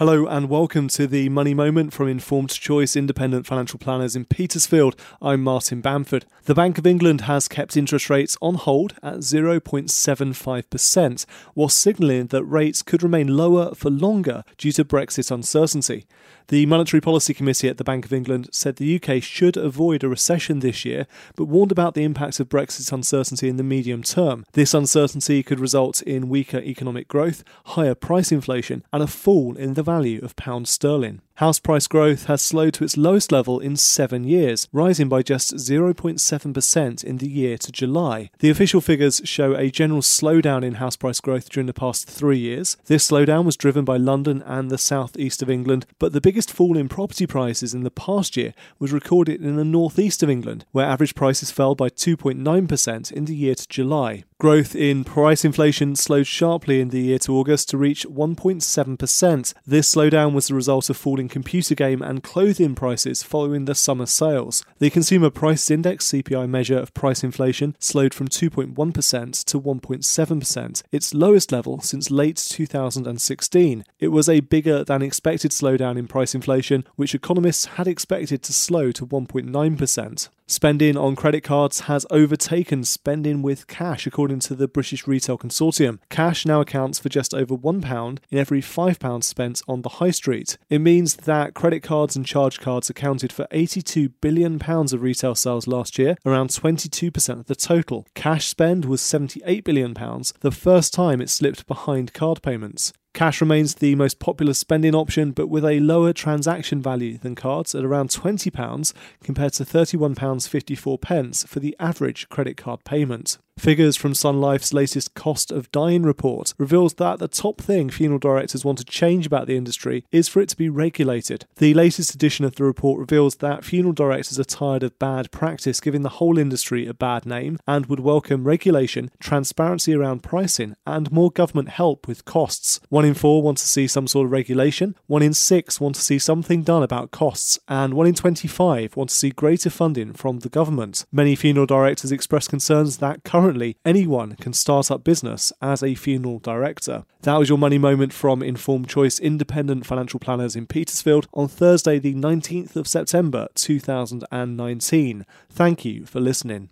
Hello and welcome to the Money Moment from Informed Choice Independent Financial Planners in Petersfield. I'm Martin Bamford. The Bank of England has kept interest rates on hold at 0.75%, while signalling that rates could remain lower for longer due to Brexit uncertainty. The Monetary Policy Committee at the Bank of England said the UK should avoid a recession this year, but warned about the impact of Brexit uncertainty in the medium term. This uncertainty could result in weaker economic growth, higher price inflation, and a fall in the value of pound sterling. House price growth has slowed to its lowest level in seven years, rising by just 0.7% in the year to July. The official figures show a general slowdown in house price growth during the past three years. This slowdown was driven by London and the southeast of England, but the biggest fall in property prices in the past year was recorded in the northeast of England, where average prices fell by 2.9% in the year to July. Growth in price inflation slowed sharply in the year to August to reach 1.7%. This slowdown was the result of falling computer game and clothing prices following the summer sales. The Consumer Price Index CPI measure of price inflation slowed from 2.1% to 1.7%, its lowest level since late 2016. It was a bigger than expected slowdown in price inflation, which economists had expected to slow to 1.9%. Spending on credit cards has overtaken spending with cash, according to the British Retail Consortium. Cash now accounts for just over £1 in every £5 spent on the high street. It means that credit cards and charge cards accounted for £82 billion of retail sales last year, around 22% of the total. Cash spend was £78 billion, the first time it slipped behind card payments. Cash remains the most popular spending option, but with a lower transaction value than cards at around £20 compared to £31.54 for the average credit card payment. Figures from Sun Life's latest cost of dying report reveals that the top thing funeral directors want to change about the industry is for it to be regulated. The latest edition of the report reveals that funeral directors are tired of bad practice giving the whole industry a bad name and would welcome regulation, transparency around pricing, and more government help with costs. One in four want to see some sort of regulation, one in six want to see something done about costs, and one in 25 want to see greater funding from the government. Many funeral directors express concerns that current currently anyone can start up business as a funeral director. That was your money moment from Informed Choice Independent Financial Planners in Petersfield on Thursday, the 19th of September 2019. Thank you for listening.